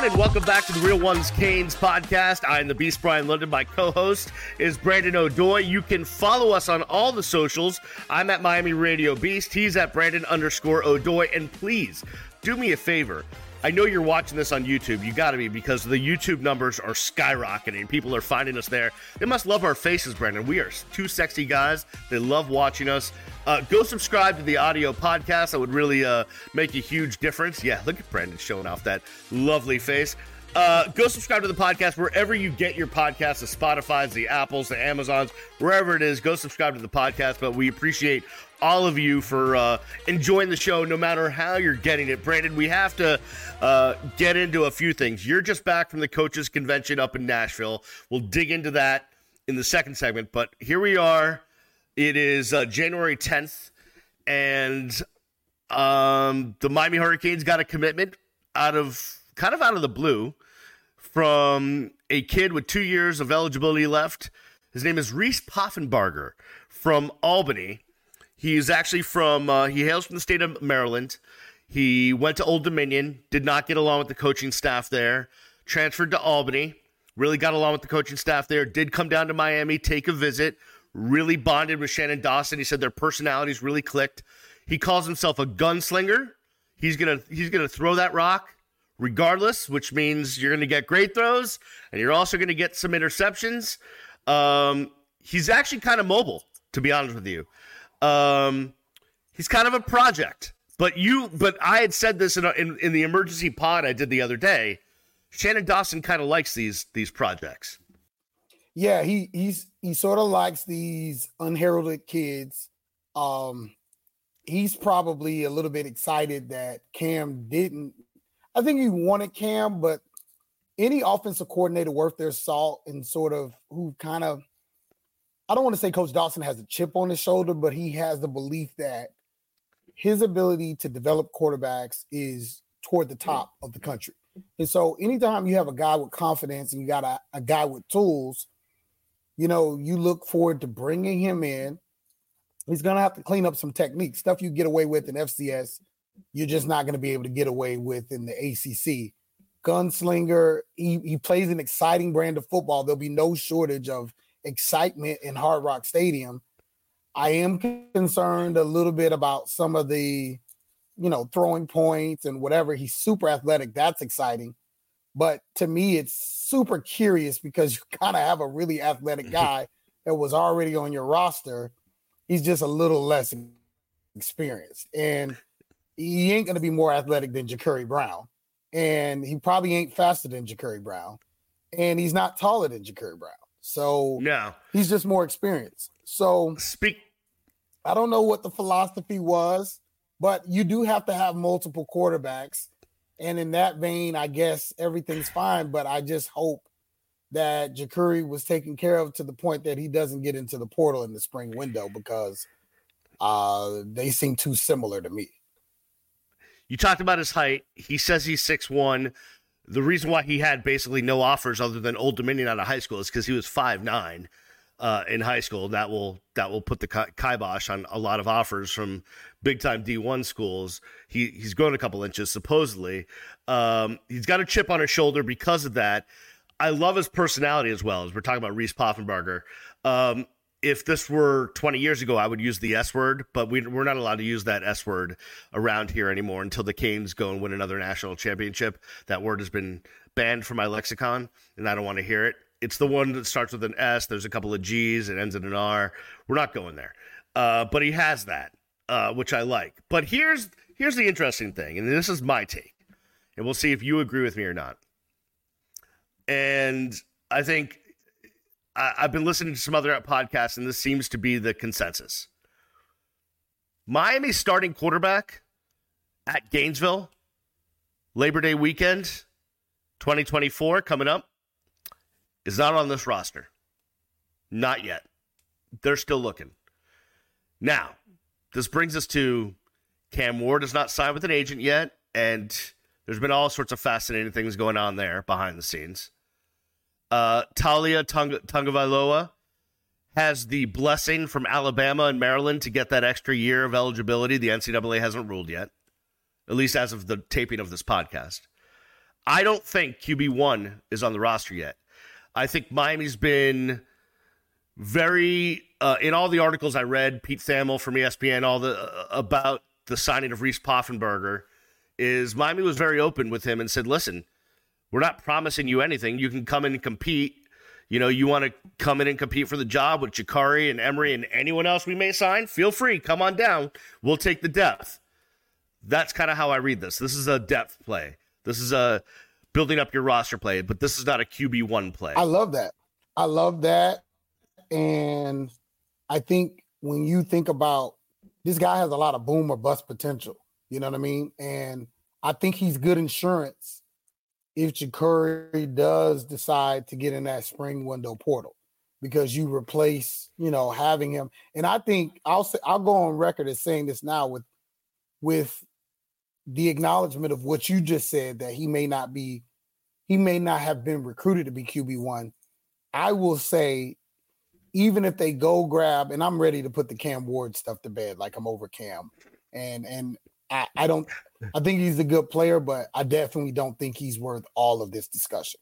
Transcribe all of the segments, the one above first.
Everyone, and welcome back to the Real Ones Canes podcast. I'm the Beast Brian London. My co-host is Brandon Odoy. You can follow us on all the socials. I'm at Miami Radio Beast. He's at Brandon underscore Odoy. And please do me a favor. I know you're watching this on YouTube. You got to be because the YouTube numbers are skyrocketing. People are finding us there. They must love our faces, Brandon. We are two sexy guys. They love watching us. Uh, go subscribe to the audio podcast. That would really uh, make a huge difference. Yeah, look at Brandon showing off that lovely face. Uh, go subscribe to the podcast wherever you get your podcasts, the Spotify's, the Apples, the Amazons, wherever it is. Go subscribe to the podcast. But we appreciate all of you for uh, enjoying the show, no matter how you're getting it. Brandon, we have to uh, get into a few things. You're just back from the coaches convention up in Nashville. We'll dig into that in the second segment. But here we are. It is uh, January 10th, and um, the Miami Hurricanes got a commitment out of kind of out of the blue from a kid with two years of eligibility left. His name is Reese Poffenbarger from Albany. He's actually from, uh, he hails from the state of Maryland. He went to Old Dominion, did not get along with the coaching staff there, transferred to Albany, really got along with the coaching staff there, did come down to Miami, take a visit, really bonded with Shannon Dawson. He said their personalities really clicked. He calls himself a gunslinger. He's gonna he's gonna throw that rock regardless, which means you're gonna get great throws and you're also gonna get some interceptions. Um, he's actually kind of mobile, to be honest with you. Um, he's kind of a project. But you, but I had said this in, a, in in the emergency pod I did the other day. Shannon Dawson kind of likes these these projects. Yeah, he he's he sort of likes these unheralded kids. Um, he's probably a little bit excited that Cam didn't. I think he wanted Cam, but any offensive coordinator worth their salt and sort of who kind of I don't want to say Coach Dawson has a chip on his shoulder, but he has the belief that his ability to develop quarterbacks is toward the top of the country. And so anytime you have a guy with confidence and you got a, a guy with tools, you know, you look forward to bringing him in. He's going to have to clean up some techniques, stuff you get away with in FCS. You're just not going to be able to get away with in the ACC. Gunslinger, he, he plays an exciting brand of football. There'll be no shortage of excitement in Hard Rock Stadium. I am concerned a little bit about some of the, you know, throwing points and whatever. He's super athletic. That's exciting. But to me, it's super curious because you kind of have a really athletic guy that was already on your roster. He's just a little less experienced. And he ain't going to be more athletic than Jacurri Brown. And he probably ain't faster than Jacurri Brown. And he's not taller than Jacurri Brown. So no, he's just more experienced. So speak. I don't know what the philosophy was, but you do have to have multiple quarterbacks. And in that vein, I guess everything's fine. But I just hope that Jacurri was taken care of to the point that he doesn't get into the portal in the spring window because uh, they seem too similar to me. You talked about his height. He says he's six one the reason why he had basically no offers other than Old Dominion out of high school is because he was five nine uh, in high school. That will that will put the kibosh on a lot of offers from big time D one schools. He he's grown a couple inches supposedly. Um, he's got a chip on his shoulder because of that. I love his personality as well as we're talking about Reese Poffenbarger. Um, if this were 20 years ago, I would use the S word, but we, are not allowed to use that S word around here anymore until the Canes go and win another national championship. That word has been banned from my lexicon, and I don't want to hear it. It's the one that starts with an S. There's a couple of G's. It ends in an R. We're not going there. Uh, but he has that, uh, which I like. But here's here's the interesting thing, and this is my take, and we'll see if you agree with me or not. And I think I, have been listening to some other podcasts, and this seems to be the consensus. Miami's starting quarterback at Gainesville, Labor Day weekend, 2024, coming up, is not on this roster. Not yet. They're still looking. Now, this brings us to Cam Ward has not signed with an agent yet, and there's been all sorts of fascinating things going on there behind the scenes. Uh, Taulia Tung- Tagovailoa has the blessing from Alabama and Maryland to get that extra year of eligibility. The NCAA hasn't ruled yet, at least as of the taping of this podcast. I don't think QB1 is on the roster yet. I think Miami's been very uh, in all the articles I read, Pete Thamel from ESPN, all the uh, about the signing of Reese Poffenbarger, is Miami was very open with him and said, "Listen, we're not promising you anything. You can come in and compete. You know, you want to come in and compete for the job with Jacurri and Emory and anyone else we may sign. Feel free, come on down. We'll take the depth." That's kind of how I read this. This is a depth play. This is a building up your roster play, but this is not a QB one play. I love that. I love that. And I think when you think about this guy has a lot of boom or bust potential. You know what I mean? And I think he's good insurance if Jacurri does decide to get in that spring window portal because you replace, you know, having him. And I think I'll say I'll go on record as saying this now with with the acknowledgement of what you just said that he may not be he may not have been recruited to be QB1. I will say even if they go grab, and I'm ready to put the Cam Ward stuff to bed, like I'm over Cam, and and I, I don't, I think he's a good player, but I definitely don't think he's worth all of this discussion.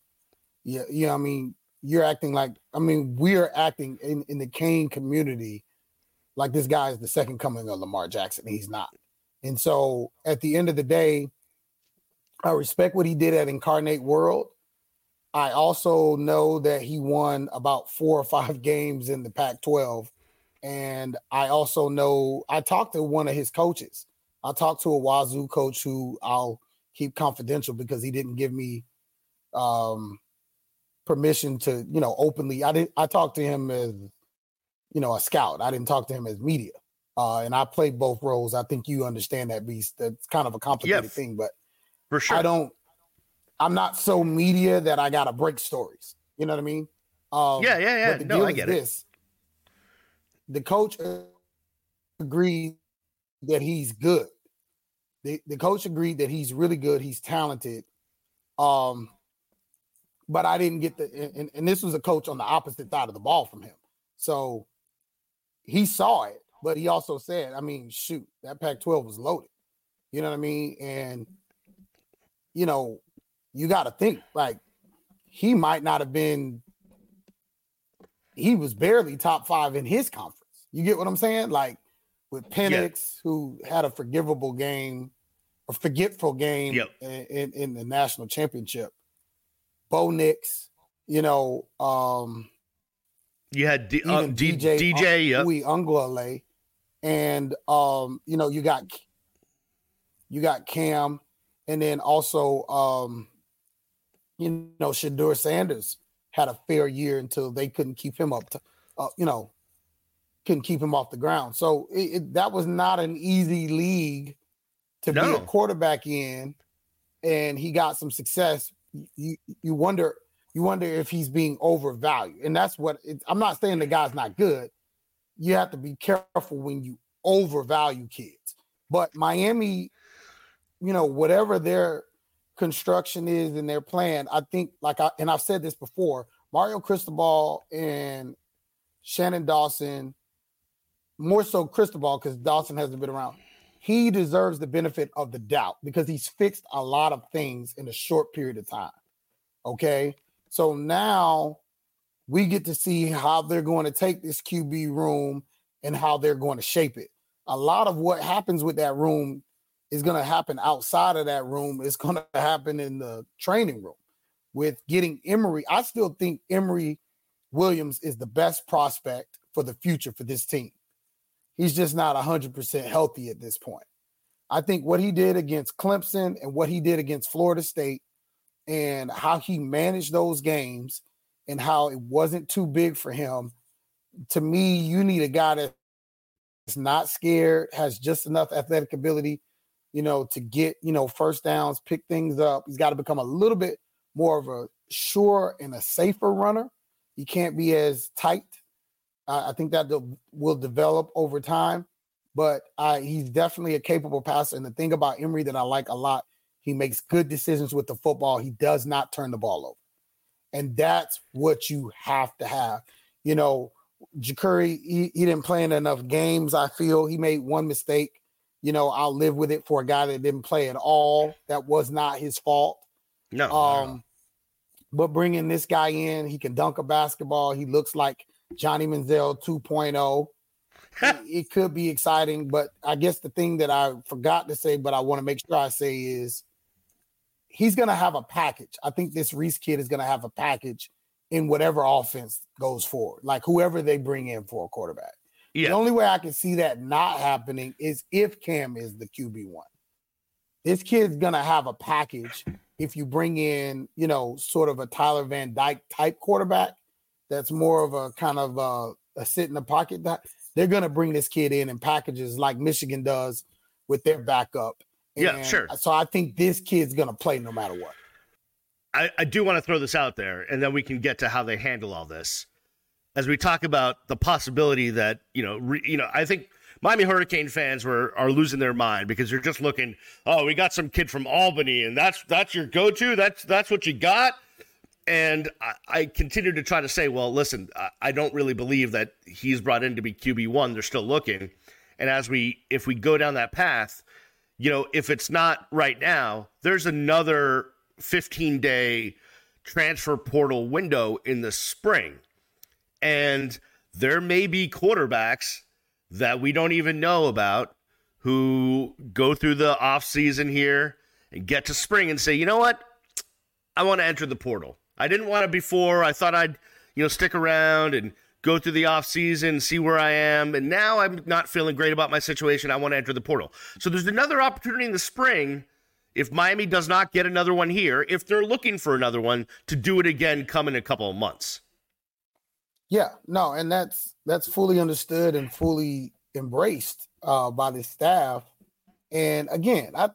Yeah, yeah. I mean, you're acting like, I mean, we're acting in in the Cane community like this guy is the second coming of Lamar Jackson. He's not, and so at the end of the day, I respect what he did at Incarnate Word. I also know that he won about four or five games in the Pac 12. And I also know I talked to one of his coaches. I talked to a Wazoo coach who I'll keep confidential because he didn't give me um, permission to, you know, openly. I didn't I talked to him as, you know, a scout. I didn't talk to him as media. Uh, and I played both roles. I think you understand that beast. That's kind of a complicated thing, but for sure. I don't I'm not so media that I gotta break stories. You know what I mean? Um, yeah, yeah, yeah. no, I get this. it. The coach agreed that he's good. The, the coach agreed that he's really good. He's talented. Um, but I didn't get the and, and this was a coach on the opposite side of the ball from him. So he saw it, but he also said, I mean, shoot, that Pac 12 was loaded. You know what I mean? And you know, you got to think like he might not have been. He was barely top five in his conference. You get what I'm saying? Like with Penix, yeah. who had a forgivable game, a forgetful game yep. in, in, the national championship. Bo Nix, you know, um, you had D- uh, D- DJ, DJ, yeah, and um, you know, you got you got Cam, and then also um, you know, Shedeur Sanders had a fair year until they couldn't keep him up to, uh, you know, couldn't keep him off the ground. So it, it, that was not an easy league to no. be a quarterback in, and he got some success. You you wonder you wonder if he's being overvalued, and that's what it, I'm not saying the guy's not good. You have to be careful when you overvalue kids. But Miami, you know, whatever their construction is in their plan, I think, like I and I've said this before, Mario Cristobal and Shannon Dawson, more so Cristobal because Dawson hasn't been around. He deserves the benefit of the doubt because he's fixed a lot of things in a short period of time. Okay. So now we get to see how they're going to take this QB room and how they're going to shape it. A lot of what happens with that room is going to happen outside of that room. It's going to happen in the training room with getting Emory. I still think Emory Williams is the best prospect for the future for this team. He's just not 100% healthy at this point. I think what he did against Clemson and what he did against Florida State and how he managed those games and how it wasn't too big for him. To me, you need a guy that's not scared, has just enough athletic ability, you know, to get, you know, first downs, pick things up. He's got to become a little bit more of a sure and a safer runner. He can't be as tight. I think that will develop over time, but uh, he's definitely a capable passer. And the thing about Emory that I like a lot, he makes good decisions with the football. He does not turn the ball over. And that's what you have to have. You know, Jacurri, he, he didn't play in enough games. I feel he made one mistake. You know, I'll live with it for a guy that didn't play at all. That was not his fault. No. Um, no. but bringing this guy in, he can dunk a basketball. He looks like Johnny Manziel 2.0. it, it could be exciting, but I guess the thing that I forgot to say, but I want to make sure I say is he's going to have a package. I think this Reese kid is going to have a package in whatever offense goes forward, like whoever they bring in for a quarterback. Yeah. The only way I can see that not happening is if Cam is the QB one. This kid's going to have a package if you bring in, you know, sort of a Tyler Van Dyke type quarterback that's more of a kind of a, a sit in the pocket. That they're going to bring this kid in in packages like Michigan does with their backup yeah, sure. So I think this kid's going to play no matter what. I, I do want to throw this out there, and then we can get to how they handle all this. As we talk about the possibility that you know, re, you know, I think Miami Hurricane fans were are losing their mind because they're just looking. Oh, we got some kid from Albany, and that's that's your go to. That's that's what you got. And I, I, continue to try to say, well, listen, I, I don't really believe that he's brought in to be QB one. They're still looking, and as we if we go down that path, you know, if it's not right now, there's another 15 day transfer portal window in the spring. And there may be quarterbacks that we don't even know about who go through the off season here and get to spring and say, you know what? I want to enter the portal. I didn't want it before. I thought I'd, you know, stick around and go through the off season, see where I am, and now I'm not feeling great about my situation. I want to enter the portal. So there's another opportunity in the spring if Miami does not get another one here, if they're looking for another one to do it again come in a couple of months. Yeah, no, and that's that's fully understood and fully embraced uh, by the staff. And again, I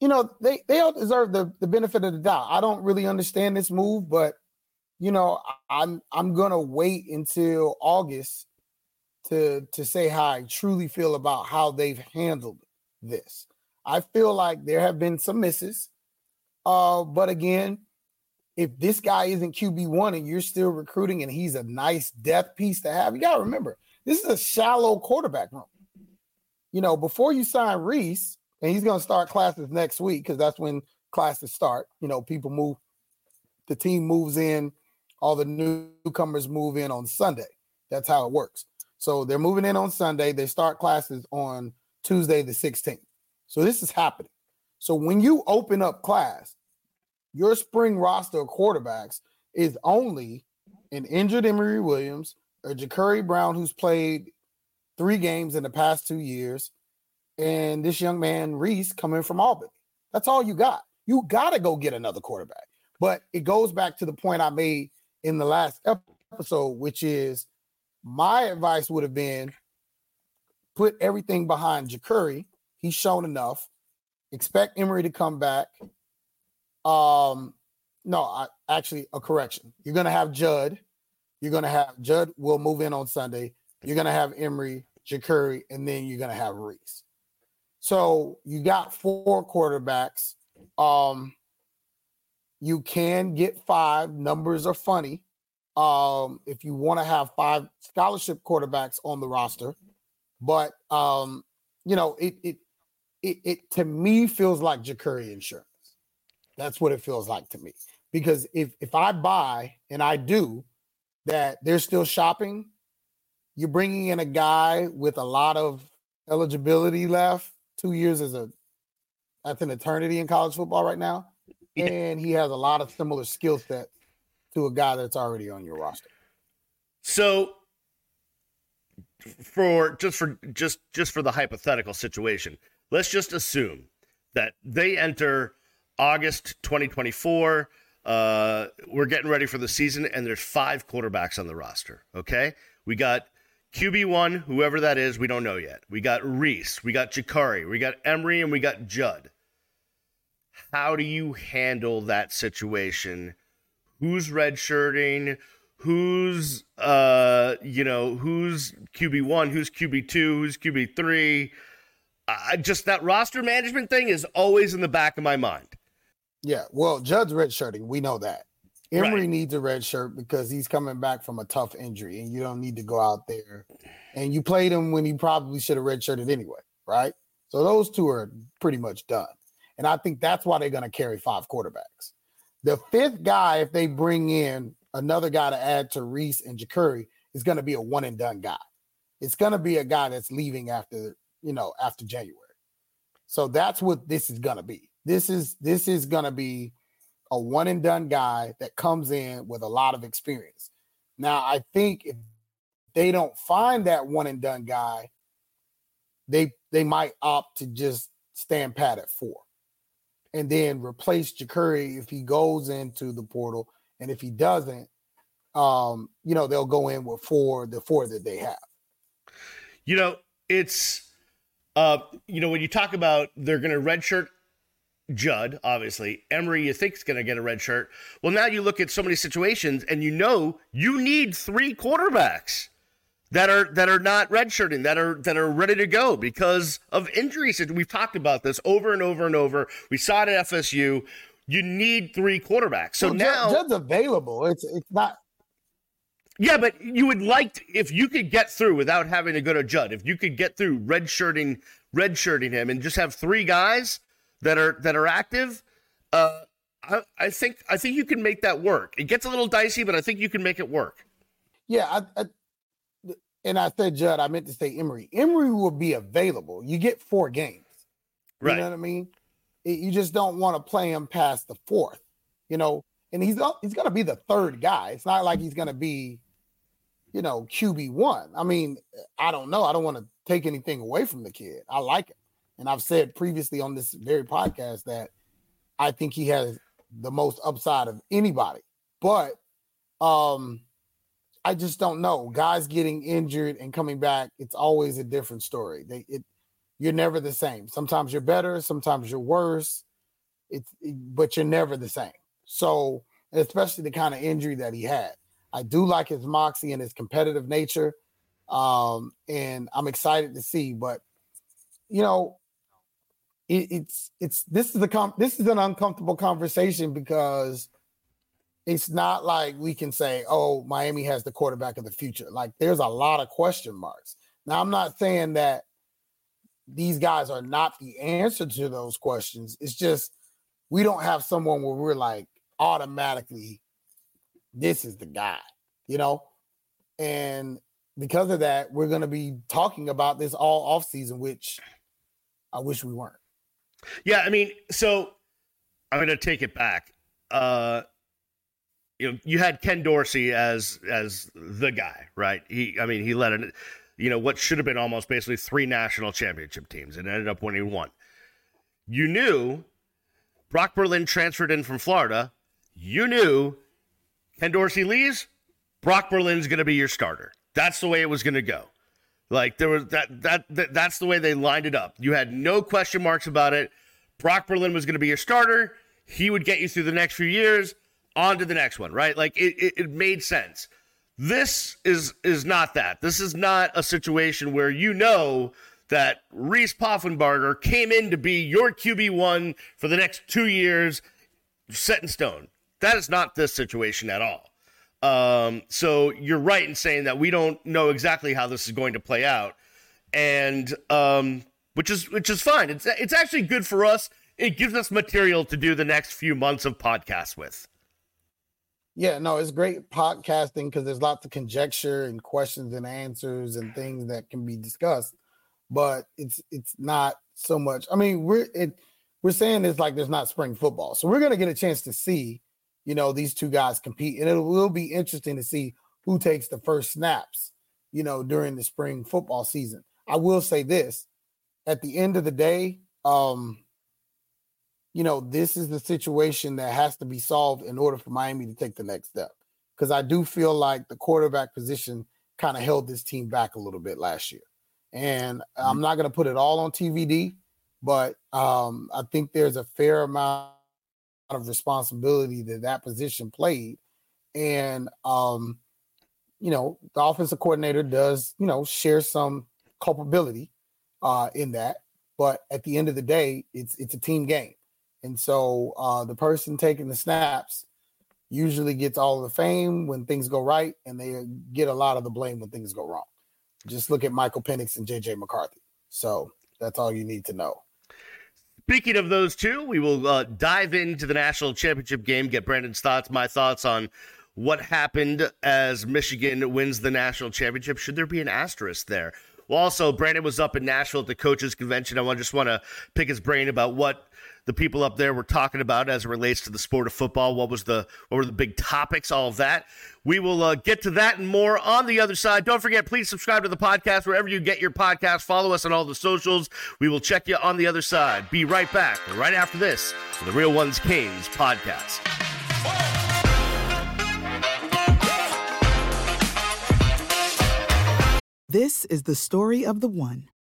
you know, they they all deserve the, the benefit of the doubt. I don't really understand this move, but you know, I'm I'm gonna wait until August to to say how I truly feel about how they've handled this. I feel like there have been some misses. Uh, but again, if this guy isn't QB one and you're still recruiting and he's a nice depth piece to have, you gotta remember this is a shallow quarterback room. You know, before you sign Reese, and he's gonna start classes next week because that's when classes start. You know, people move, the team moves in all the newcomers move in on Sunday. That's how it works. So they're moving in on Sunday. They start classes on Tuesday, the 16th. So this is happening. So when you open up class, your spring roster of quarterbacks is only an injured Emory Williams, or Jacurri Brown, who's played three games in the past two years, and this young man, Reese, coming from Albany. That's all you got. You got to go get another quarterback. But it goes back to the point I made in the last episode, which is my advice would have been put everything behind Jacurri. He's shown enough. Expect Emory to come back. Um, no, I, actually, a correction. You're gonna have Judd. You're gonna have Judd will move in on Sunday. You're gonna have Emory, Jacurri, and then you're gonna have Reese. So you got four quarterbacks. Um, you can get five. Numbers are funny. Um, if you want to have five scholarship quarterbacks on the roster, but um, you know, it it it, it to me feels like Jacurri insurance. That's what it feels like to me. Because if if I buy and I do that, they're still shopping. You're bringing in a guy with a lot of eligibility left. Two years as a that's an eternity in college football right now and he has a lot of similar skill set to a guy that's already on your roster. So for just for just just for the hypothetical situation, let's just assume that they enter August 2024. Uh, we're getting ready for the season, and there's five quarterbacks on the roster. Okay, we got QB1, whoever that is, we don't know yet. We got Reese, we got Jacurri, we got Emory, and we got Judd. How do you handle that situation? Who's redshirting? Who's uh, you know, who's QB1, who's QB2, who's QB3? I just that roster management thing is always in the back of my mind. Yeah, well, Judd's redshirting. We know that. Emory right. needs a red shirt because he's coming back from a tough injury, and you don't need to go out there. And you played him when he probably should have redshirted anyway, right? So those two are pretty much done. And I think that's why they're going to carry five quarterbacks. The fifth guy, if they bring in another guy to add to Reese and Jacurri, is going to be a one and done guy. It's going to be a guy that's leaving after, you know, after January. So that's what this is going to be. This is this is going to be a one and done guy that comes in with a lot of experience. Now, I think if they don't find that one and done guy, they they might opt to just stand pat at four and then replace Jacurri if he goes into the portal. And if he doesn't, um, you know, they'll go in with four, the four that they have. You know, it's uh, you know, when you talk about they're gonna redshirt Judd, obviously. Emory, you think is going to get a red shirt. Well, now you look at so many situations and you know you need three quarterbacks that are that are not redshirting, that are that are ready to go because of injuries. We've talked about this over and over and over. We saw it at FSU. You need three quarterbacks. So well, now Judd's available. It's it's not yeah, but you would like to, if you could get through without having to go to Judd. If you could get through redshirting redshirting him and just have three guys that are that are active, uh, I, I, think I think you can make that work. It gets a little dicey, but I think you can make it work. Yeah, I, I, and I said Judd. I meant to say Emory. Emory will be available. You get four games. Right. You right. know what I mean? It, you just don't want to play him past the fourth. You know, and he's he's going to be the third guy. It's not like he's going to be, you know, QB one. I mean, I don't know. I don't want to take anything away from the kid. I like it. And I've said previously on this very podcast that I think he has the most upside of anybody. But um I just don't know. Guys getting injured and coming back, it's always a different story. They it you're never the same. Sometimes you're better, sometimes you're worse. It's but you're never the same. So, especially the kind of injury that he had. I do like his moxie and his competitive nature. Um, and I'm excited to see, but you know, it, it's it's this is a com- this is an uncomfortable conversation because it's not like we can say, "Oh, Miami has the quarterback of the future." Like there's a lot of question marks. Now, I'm not saying that these guys are not the answer to those questions. It's just we don't have someone where we're like automatically, this is the guy, you know? And because of that, we're going to be talking about this all off season, which I wish we weren't. Yeah, I mean, so I'm going to take it back. Uh, you know, you had Ken Dorsey as as the guy, right? He, I mean, he led it. You know, what should have been almost basically three national championship teams, and ended up winning one. You knew Brock Berlin transferred in from Florida. You knew Ken Dorsey leaves. Brock Berlin's going to be your starter. That's the way it was going to go. Like there was that, that that that's the way they lined it up. You had no question marks about it. Brock Berlin was going to be your starter. He would get you through the next few years. On to the next one, right? Like it, it, it made sense. This is is not that. This is not a situation where you know that Reese Poffenbarger came in to be your QB one for the next two years, set in stone. That is not this situation at all. Um, so you're right in saying that we don't know exactly how this is going to play out, and um, which is which is fine. It's it's actually good for us. It gives us material to do the next few months of podcasts with. Yeah, no, it's great podcasting because there's lots of conjecture and questions and answers and things that can be discussed. But it's it's not so much. I mean, we're it we're saying it's like there's not spring football, so we're gonna get a chance to see you know, these two guys compete. And it will be interesting to see who takes the first snaps, you know, during the spring football season. I will say this at the end of the day, um, you know, this is the situation that has to be solved in order for Miami to take the next step. Because I do feel like the quarterback position kind of held this team back a little bit last year. And I'm mm-hmm. not going to put it all on TVD, but um, I think there's a fair amount of responsibility that that position played. And, um, you know, the offensive coordinator does, you know, share some culpability uh, in that. But at the end of the day, it's it's a team game. And so uh, the person taking the snaps usually gets all the fame when things go right, and they get a lot of the blame when things go wrong. Just look at Michael Penix and JJ McCarthy. So that's all you need to know. Speaking of those two, we will uh, dive into the national championship game, get Brandon's thoughts, my thoughts on what happened as Michigan wins the national championship. Should there be an asterisk there? Well, also, Brandon was up in Nashville at the coaches convention. I just want to pick his brain about what the people up there were talking about as it relates to the sport of football. What was the what were the big topics? All of that. We will uh, get to that and more on the other side. Don't forget, please subscribe to the podcast wherever you get your podcast. Follow us on all the socials. We will check you on the other side. Be right back right after this for the Real Ones Canes podcast. This is the story of the one.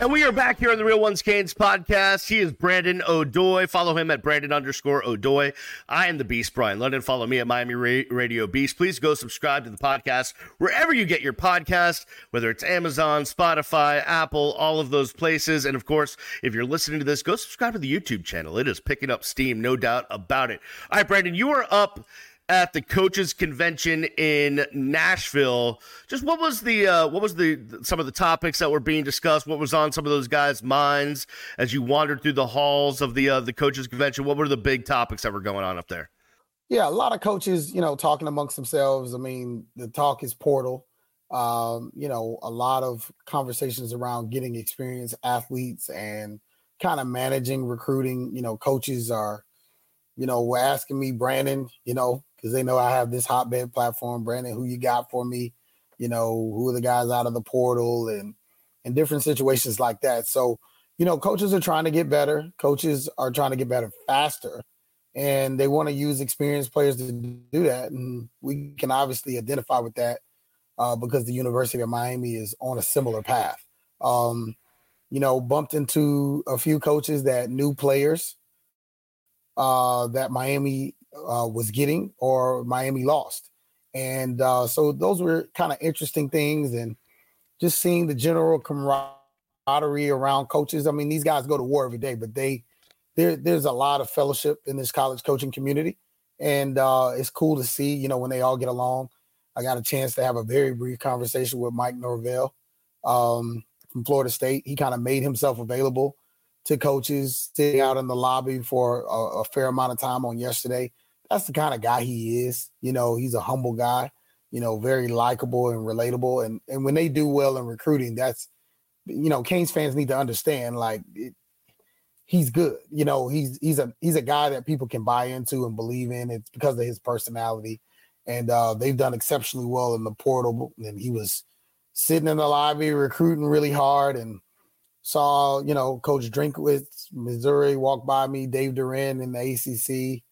And we are back here on the Real Ones Canes podcast. He is Brandon O'Doy. Follow him at Brandon underscore O'Doy. I am the Beast, Brian London. Follow me at Miami Radio Beast. Please go subscribe to the podcast wherever you get your podcast, whether it's Amazon, Spotify, Apple, all of those places. And of course, if you're listening to this, go subscribe to the YouTube channel. It is picking up steam, no doubt about it. All right, Brandon, you are up at the coaches convention in Nashville. Just what was the uh, what was the some of the topics that were being discussed? What was on some of those guys' minds as you wandered through the halls of the uh, the coaches convention? What were the big topics that were going on up there? Yeah, a lot of coaches, you know, talking amongst themselves. I mean, the talk is portal. Um, you know, a lot of conversations around getting experienced athletes and kind of managing recruiting. You know, coaches are, you know, were asking me, Brandon, you know, because they know I have this hotbed platform. Brandon, who you got for me? You know, who are the guys out of the portal and and different situations like that. So, you know, coaches are trying to get better. Coaches are trying to get better faster, and they want to use experienced players to do that. And we can obviously identify with that uh, because the University of Miami is on a similar path. Um, you know, bumped into a few coaches that knew players uh, that Miami uh, was getting or Miami lost. And uh, so those were kind of interesting things and just seeing the general camaraderie around coaches. I mean, these guys go to war every day, but they there there's a lot of fellowship in this college coaching community. And uh, it's cool to see, you know, when they all get along. I got a chance to have a very brief conversation with Mike Norvell um, from Florida State. He kind of made himself available to coaches sitting out in the lobby for a, a, fair amount of time on yesterday. That's the kind of guy he is. You know, he's a humble guy, you know, very likable and relatable. And and when they do well in recruiting, that's you know, Canes fans need to understand like it, he's good. You know, he's he's a he's a guy that people can buy into and believe in. It's because of his personality. And uh, they've done exceptionally well in the portal. And he was sitting in the lobby recruiting really hard and saw, you know, Coach Drinkwitz, Missouri walk by me, Dave Doeren in the ACC.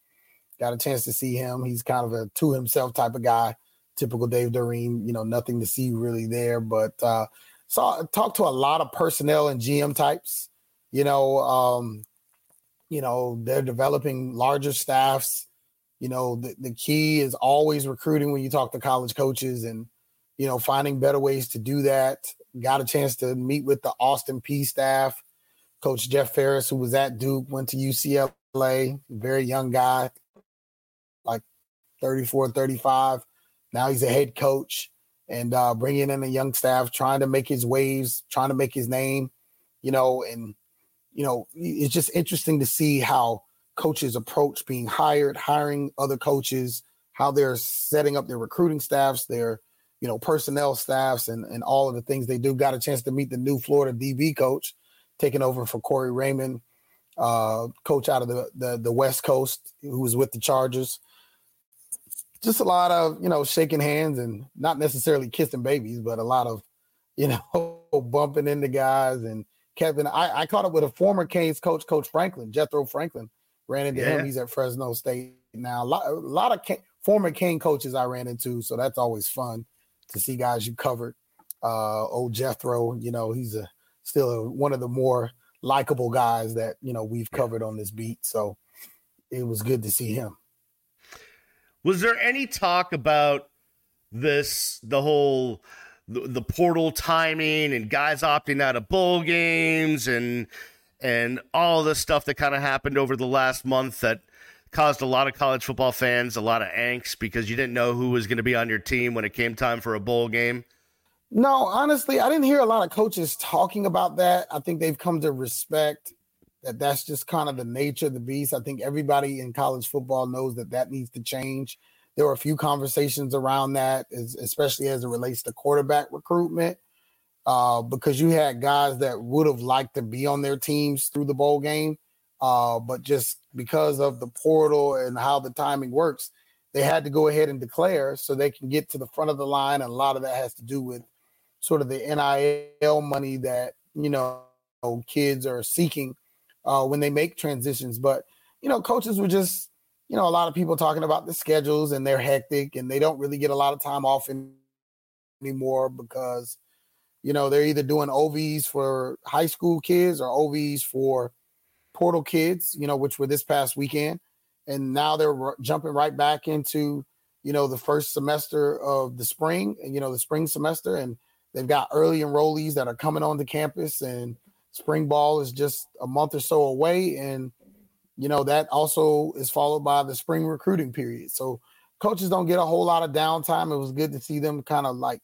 Got a chance to see him. He's kind of a to himself type of guy, typical Dave Doeren, you know, nothing to see really there. But uh saw talked to a lot of personnel and GM types. You know, um, you know, they're developing larger staffs. You know, the, the key is always recruiting when you talk to college coaches and you know, finding better ways to do that. Got a chance to meet with the Austin Peay staff. Coach Jeff Faris, who was at Duke, went to UCLA, very young guy, 34, 35. Now he's a head coach and uh, bringing in a young staff, trying to make his waves, trying to make his name, you know, and you know, it's just interesting to see how coaches approach being hired, hiring other coaches, how they're setting up their recruiting staffs, their you know personnel staffs, and and all of the things they do. Got a chance to meet the new Florida DB coach, taking over for Corey Raymond, uh, coach out of the, the the West Coast, who was with the Chargers. Just a lot of you know shaking hands and not necessarily kissing babies, but a lot of you know bumping into guys and Kevin. I, I caught up with a former Canes coach, Coach Franklin, Jethro Franklin, ran into yeah. him. He's at Fresno State now. A lot, a lot of K, former Cane coaches I ran into, so that's always fun to see guys you covered. Uh, old Jethro, you know, he's a still a, one of the more likable guys that you know we've covered on this beat. So it was good to see him. Was there any talk about this, the whole the, the portal timing and guys opting out of bowl games and and all the stuff that kind of happened over the last month that caused a lot of college football fans a lot of angst because you didn't know who was going to be on your team when it came time for a bowl game? No, honestly, I didn't hear a lot of coaches talking about that. I think they've come to respect that that's just kind of the nature of the beast. I think everybody in college football knows that that needs to change. There were a few conversations around that, especially as it relates to quarterback recruitment uh, because you had guys that would have liked to be on their teams through the bowl game, uh, but just because of the portal and how the timing works, they had to go ahead and declare so they can get to the front of the line. And a lot of that has to do with sort of the NIL money that you know kids are seeking uh, when they make transitions. But you know, coaches were just you know a lot of people talking about the schedules and they're hectic and they don't really get a lot of time off anymore because you know, they're either doing OVs for high school kids or OVs for portal kids, you know, which were this past weekend. And now they're r- jumping right back into, you know, the first semester of the spring, you know, the spring semester. And they've got early enrollees that are coming onto campus and spring ball is just a month or so away. And, you know, that also is followed by the spring recruiting period. So coaches don't get a whole lot of downtime. It was good to see them kind of like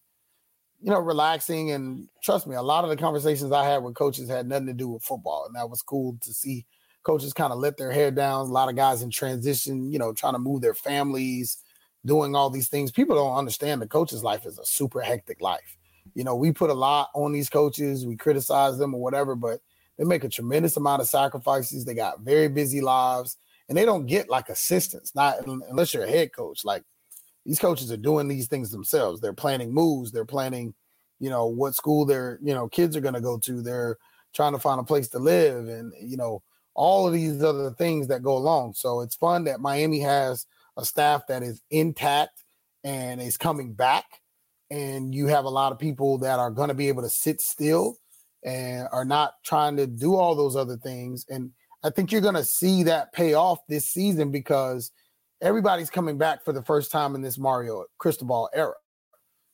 you know, relaxing. And trust me, a lot of the conversations I had with coaches had nothing to do with football. And that was cool to see coaches kind of let their hair down. A lot of guys in transition, you know, trying to move their families, doing all these things. People don't understand the coach's life is a super hectic life. You know, we put a lot on these coaches, we criticize them or whatever, but they make a tremendous amount of sacrifices. They got very busy lives and they don't get like assistance, not unless you're a head coach. Like these coaches are doing these things themselves. They're planning moves. They're planning, you know, what school their you know kids are going to go to. They're trying to find a place to live, and you know all of these other things that go along. So it's fun that Miami has a staff that is intact and is coming back, and you have a lot of people that are going to be able to sit still and are not trying to do all those other things. And I think you're going to see that pay off this season because everybody's coming back for the first time in this Mario Cristobal era.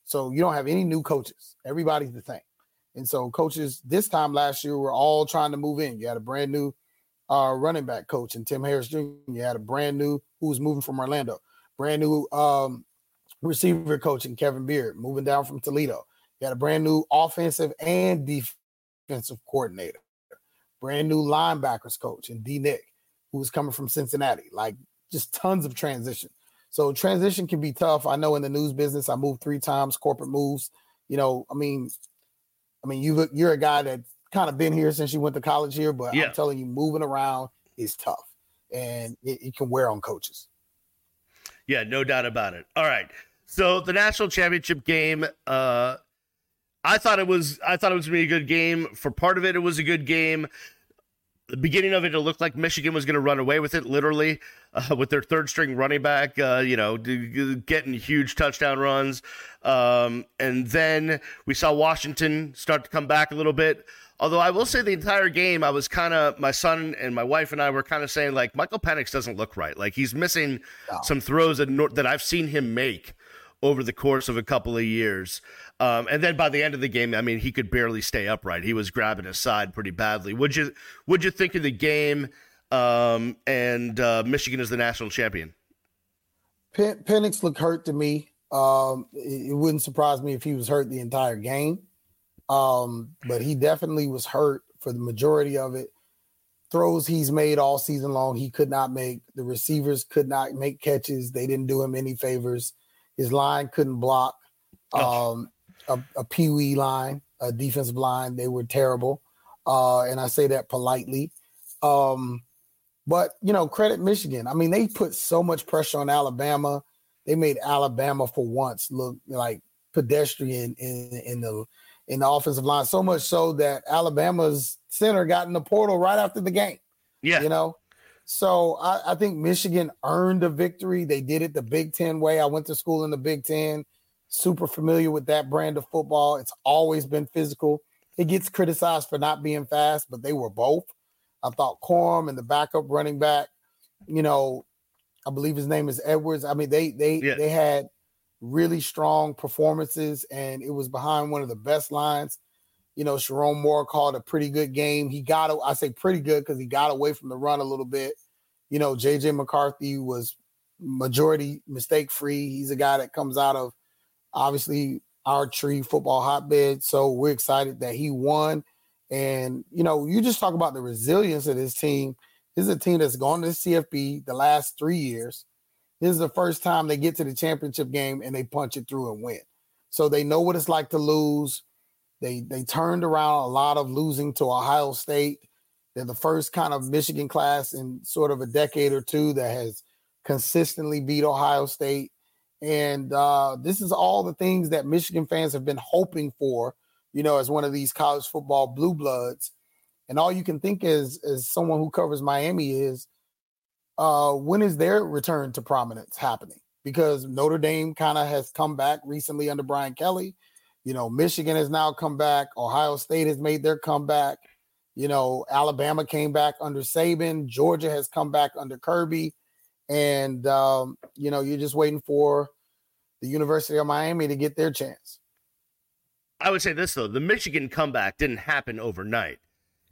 So you don't have any new coaches. Everybody's the same. And so coaches this time last year were all trying to move in. You had a brand new uh, running back coach and Tim Harris Jr. You had a brand new who was moving from Orlando, brand new um, receiver coach and Kevin Beard moving down from Toledo. You had a brand new offensive and defensive coordinator, brand new linebackers coach and D Nick, who was coming from Cincinnati. Like just tons of transition. So transition can be tough. I know in the news business, I moved three times, corporate moves. You know, I mean, I mean, you look, you're a guy that kind of been here since you went to college here, but yeah. I'm telling you, moving around is tough, and it, it can wear on coaches. Yeah, no doubt about it. All right, so the national championship game. Uh, I thought it was. I thought it was gonna be a good game. For part of it, it was a good game the beginning of it, it looked like Michigan was going to run away with it, literally, uh, with their third string running back, uh, you know, getting huge touchdown runs. Um, and then we saw Washington start to come back a little bit. Although I will say the entire game, I was kind of, my son and my wife and I were kind of saying, like, Michael Penix doesn't look right. Like, he's missing some throws that, that I've seen him make over the course of a couple of years. Um, and then by the end of the game, I mean, he could barely stay upright. He was grabbing his side pretty badly. Would you would you think of the game? Um, and uh, Michigan is the national champion. Pen- Penix looked hurt to me. Um, it, it, wouldn't surprise me if he was hurt the entire game. Um, but he definitely was hurt for the majority of it. throws he's made all season long, he could not make. The receivers could not make catches. They didn't do him any favors. His line couldn't block. Um, a, a peewee line, a defensive line, they were terrible. Uh, and I say that politely. Um, but you know, credit Michigan. I mean, they put so much pressure on Alabama. They made Alabama for once look like pedestrian in, in the in the offensive line. So much so that Alabama's center got in the portal right after the game. Yeah, you know. So I, I think Michigan earned a victory. They did it the Big Ten way. I went to school in the Big Ten. Super familiar with that brand of football. It's always been physical. It gets criticized for not being fast, but they were both. I thought Corum and the backup running back, you know, I believe his name is Edwards. I mean, they they yeah. they had really strong performances, and it was behind one of the best lines. You know, Sherrone Moore called a pretty good game. He got, I say pretty good because he got away from the run a little bit. You know, JJ McCarthy was majority mistake free. He's a guy that comes out of obviously our tree football hotbed. So we're excited that he won. And, you know, you just talk about the resilience of this team. This is a team that's gone to the CFP the last three years. This is the first time they get to the championship game and they punch it through and win. So they know what it's like to lose. They they turned around a lot of losing to Ohio State. They're the first kind of Michigan class in sort of a decade or two that has consistently beat Ohio State. And uh, this is all the things that Michigan fans have been hoping for, you know, as one of these college football blue bloods. And all you can think is, as someone who covers Miami, is uh, when is their return to prominence happening? Because Notre Dame kind of has come back recently under Brian Kelly. You know, Michigan has now come back. Ohio State has made their comeback. You know, Alabama came back under Saban. Georgia has come back under Kirby and um, you know you're just waiting for the University of Miami to get their chance. I would say this though: the Michigan comeback didn't happen overnight.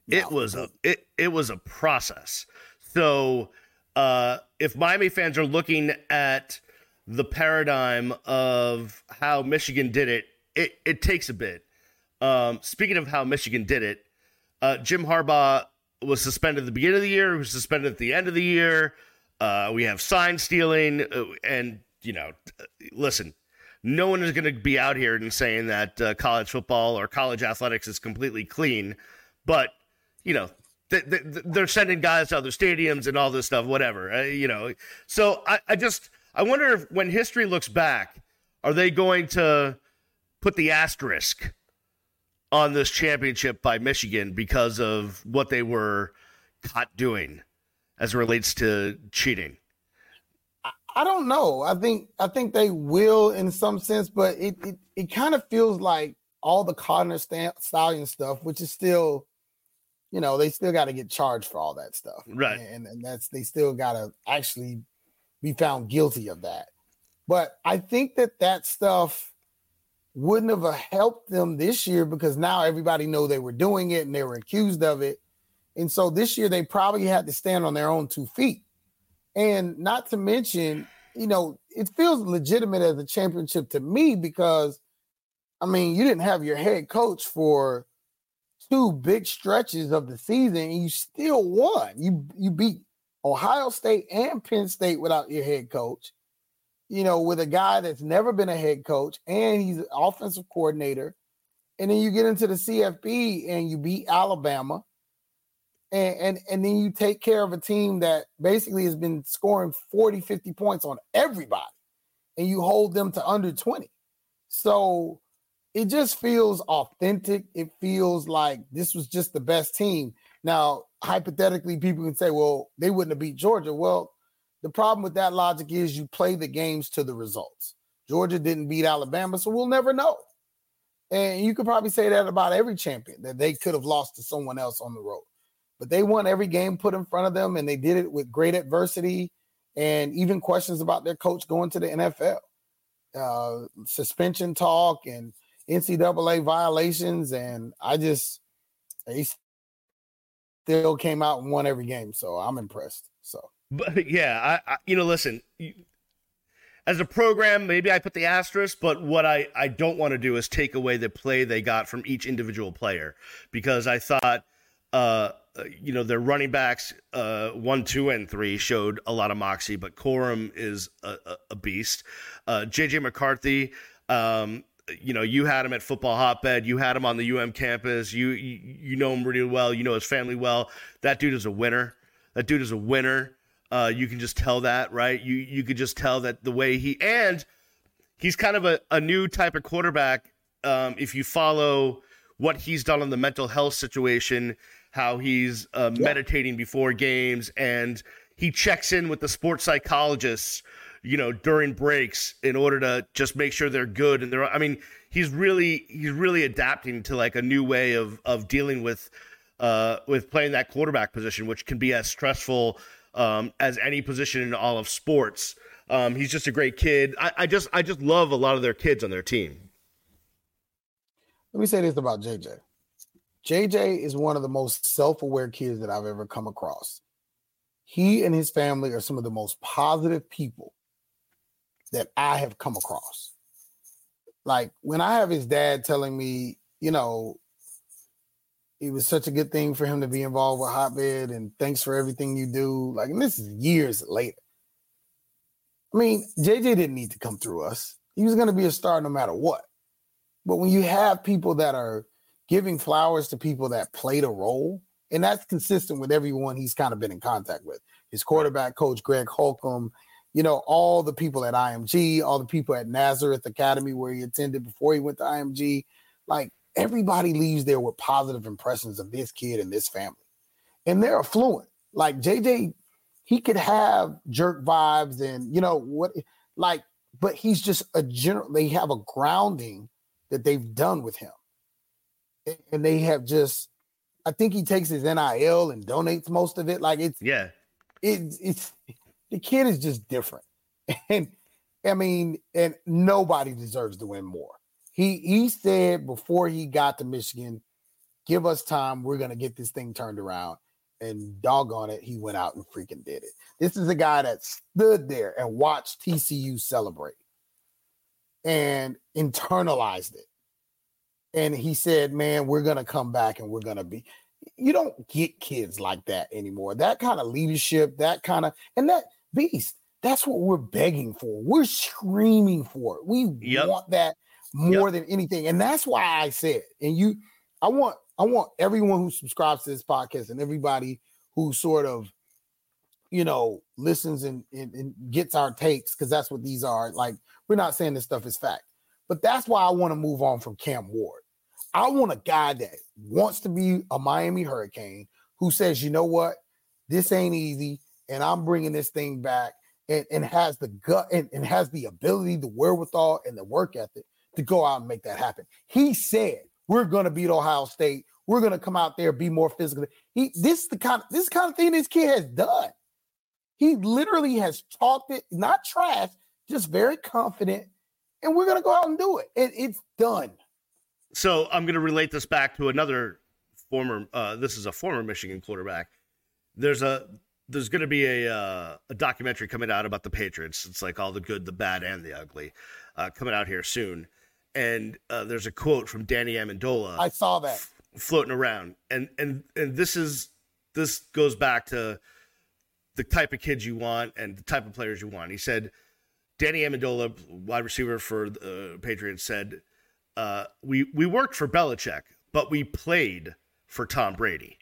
No. It was a it it was a process. So uh, if Miami fans are looking at the paradigm of how Michigan did it, it it takes a bit. Um, speaking of how Michigan did it, uh, Jim Harbaugh was suspended at the beginning of the year. He was suspended at the end of the year. Uh, we have sign stealing, uh, and you know, listen, no one is going to be out here and saying that uh, college football or college athletics is completely clean, but you know, they're sending guys to other stadiums and all this stuff, whatever, uh, you know. So I, I just I wonder if when history looks back, are they going to put the asterisk on this championship by Michigan because of what they were caught doing? as it relates to cheating? I don't know. I think I think they will in some sense, but it it, it kind of feels like all the Connor Stalions stuff, which is still, you know, they still got to get charged for all that stuff, right? And and that's they still got to actually be found guilty of that. But I think that that stuff wouldn't have helped them this year because now everybody know they were doing it and they were accused of it and so this year they probably had to stand on their own two feet. And not to mention, you know, it feels legitimate as a championship to me because I mean, you didn't have your head coach for two big stretches of the season and you still won. You you beat Ohio State and Penn State without your head coach. You know, with a guy that's never been a head coach and he's an offensive coordinator. And then you get into the CFP and you beat Alabama and, and and then you take care of a team that basically has been scoring 40 50 points on everybody and you hold them to under 20 so it just feels authentic. It feels like this was just the best team. Now hypothetically people can say well they wouldn't have beat georgia. Well the problem with that logic is you play the games to the results. Georgia didn't beat alabama so we'll never know. And you could probably say that about every champion that they could have lost to someone else on the road. But they won every game put in front of them, and they did it with great adversity and even questions about their coach going to the NFL, uh, suspension talk and NCAA violations, and I just they still came out and won every game, so I'm impressed. So, but yeah, I, I you know, listen. as a program, maybe I put the asterisk, but what I, I don't want to do is take away the play they got from each individual player because I thought uh, you know, their running backs, uh, one, two, and three showed a lot of moxie, but Corum is a, a, a beast. Uh, JJ McCarthy, um, you know, you had him at Football Hotbed. You had him on the UM campus. You, you, you know him really well. You know his family well. That dude is a winner. That dude is a winner. Uh, you can just tell that, right? You you could just tell that the way he and he's kind of a, a new type of quarterback. Um, if you follow what he's done on the mental health situation, how he's uh, yeah. meditating before games, and he checks in with the sports psychologists you know, during breaks in order to just make sure they're good and they're I mean, he's really he's really adapting to like a new way of of dealing with uh with playing that quarterback position, which can be as stressful um as any position in all of sports. Um he's just a great kid. I, I just I just love a lot of their kids on their team. Let me say this about JJ. JJ is one of the most self-aware kids that I've ever come across. He and his family are some of the most positive people that I have come across. Like when I have his dad telling me, you know, it was such a good thing for him to be involved with Hotbed and thanks for everything you do. Like, and this is years later. I mean, JJ didn't need to come through us. He was going to be a star no matter what. But when you have people that are giving flowers to people that played a role, and that's consistent with everyone he's kind of been in contact with. His quarterback coach, Greg Holcomb, you know, all the people at IMG, all the people at Nazareth Academy where he attended before he went to IMG, like everybody leaves there with positive impressions of this kid and this family. And they're affluent. Like JJ, he could have jerk vibes and, you know, what, like, but he's just a general, they have a grounding that they've done with him. And they have just, I think he takes his NIL and donates most of it. Like it's, yeah, it's, it's, the kid is just different. And I mean, and nobody deserves to win more. He he said before he got to Michigan, give us time, we're gonna get this thing turned around. And doggone it, he went out and freaking did it. This is a guy that stood there and watched TCU celebrate and internalized it. And he said, Man, we're gonna come back and we're gonna be you don't get kids like that anymore. That kind of leadership, that kind of and that beast. That's what we're begging for. We're screaming for it. We yep. want that more yep. than anything. And that's why I said, and you, I want, I want everyone who subscribes to this podcast and everybody who sort of, you know, listens and, and, and gets our takes, because that's what these are. Like, we're not saying this stuff is fact, but that's why I want to move on from Cam Ward. I want a guy that wants to be a Miami Hurricane who says, you know what, this ain't easy and I'm bringing this thing back and, and has the gut and, and has the ability, the wherewithal, and the work ethic to go out and make that happen. He said, We're gonna beat Ohio State. We're gonna come out there, be more physical. He this is the kind of this kind of thing this kid has done. He literally has talked it, not trash, just very confident, and we're gonna go out and do it. it it's done. So I'm gonna relate this back to another former. Uh, this is a former Michigan quarterback. There's a there's going to be a uh, a documentary coming out about the Patriots. It's like all the good, the bad, and the ugly, uh, coming out here soon. And uh, there's a quote from Danny Amendola. I saw that f- floating around, and and and this is this goes back to the type of kids you want and the type of players you want. He said, Danny Amendola, wide receiver for the Patriots, said, uh, "We we worked for Belichick, but we played for Tom Brady,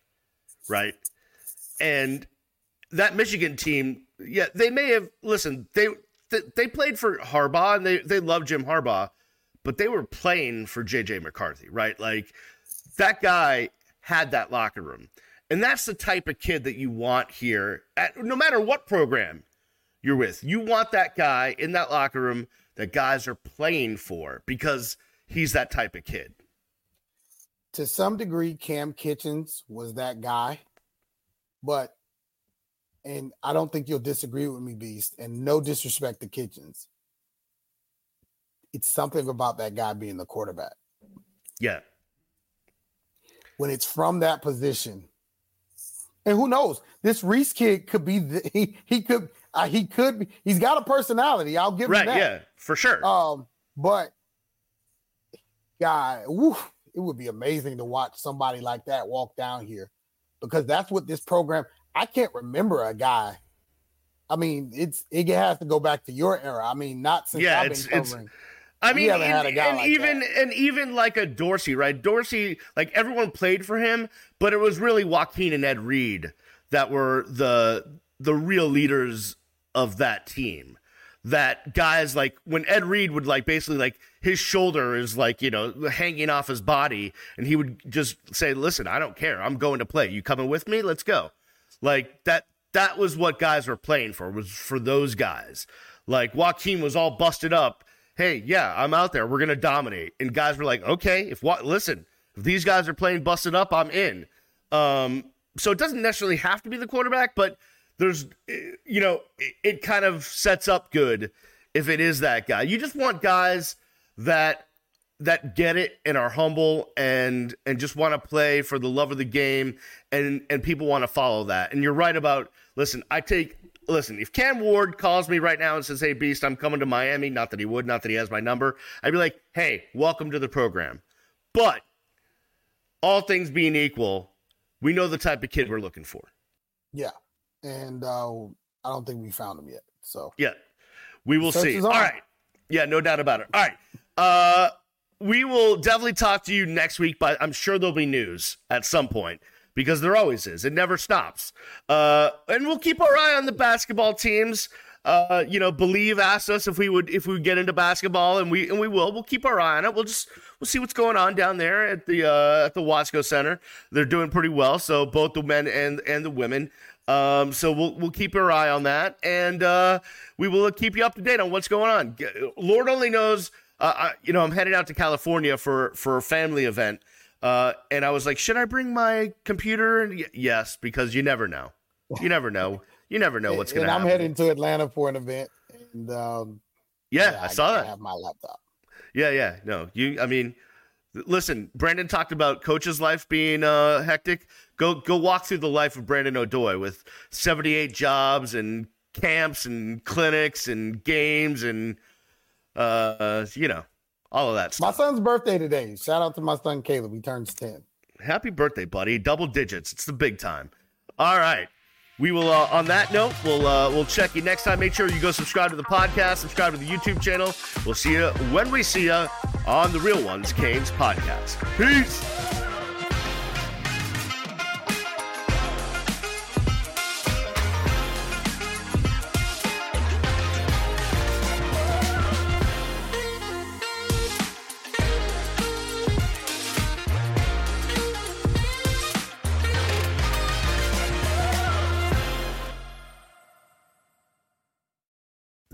right?" And that Michigan team, yeah, they may have listen. They they played for Harbaugh and they they love Jim Harbaugh, but they were playing for JJ McCarthy, right? Like that guy had that locker room, and that's the type of kid that you want here. At no matter what program you're with, you want that guy in that locker room that guys are playing for because he's that type of kid. To some degree, Cam Kinchens was that guy, but and I don't think you'll disagree with me, Beast, and no disrespect to Kinchens. It's something about that guy being the quarterback. Yeah. When it's from that position, and who knows, this Reese kid could be the, he he could uh, he could be he's got a personality. I'll give right, him that. Yeah, for sure. Um, but guy, woo, it would be amazing to watch somebody like that walk down here because that's what this program. I can't remember a guy. I mean, it's it has to go back to your era. I mean, not since Yeah, I've it's- been it's- covering. I mean, and, had a guy and like even that. and even like a Dorsey, right? Dorsey, like everyone played for him, but it was really Joaquin and Ed Reed that were the the real leaders of that team. That guys like when Ed Reed would like basically like his shoulder is like you know hanging off his body, and he would just say, "Listen, I don't care. I'm going to play. You coming with me? Let's go." Like that. That was what guys were playing for. Was for those guys. Like Joaquin was all busted up. Hey, yeah, I'm out there. We're gonna dominate. And guys were like, okay, if what? Listen, if these guys are playing busted up, I'm in. Um, so it doesn't necessarily have to be the quarterback, but there's, eh, you know, it, it kind of sets up good if it is that guy. You just want guys that that get it and are humble and and just want to play for the love of the game and and people want to follow that. And you're right about listen, I take listen, if Cam Ward calls me right now and says, "Hey Beast, I'm coming to Miami," not that he would, not that he has my number, I'd be like, "Hey, welcome to the program." But all things being equal, we know the type of kid we're looking for. Yeah, and uh, I don't think we found him yet. So Yeah. We will Search see. All right. Yeah, no doubt about it. All right. Uh we will definitely talk to you next week, but I'm sure there'll be news at some point because there always is. It never stops. Uh and we'll keep our eye on the basketball teams. Uh, you know, believe asked us if we would if we would get into basketball, and we and we will. We'll keep our eye on it. We'll just we'll see what's going on down there at the uh, at the Watsco Center. They're doing pretty well. So both the men and and the women. Um, so we'll we'll keep our eye on that, and uh, we will keep you up to date on what's going on. Lord only knows. Uh, I, you know, I'm heading out to California for for a family event, uh, and I was like, should I bring my computer? And y- yes, because you never know. You never know. You never know what's going to. and I'm heading to Atlanta for an event, and um, yeah, I saw that. Have my laptop. Yeah, yeah. No, you. I mean, listen. Brandon talked about coach's life being uh, hectic. Go go walk through the life of Brandon O'Doy with seventy eight jobs and camps and clinics and games and uh, you know all of that My son's birthday today. Shout out to my son Caleb. He turns ten. Happy birthday, buddy! Double digits. It's the big time. All right. We will. Uh, on that note, we'll uh, we'll check you next time. Make sure you go subscribe to the podcast, subscribe to the YouTube channel. We'll see you when we see you on the Real Ones Canes podcast. Peace.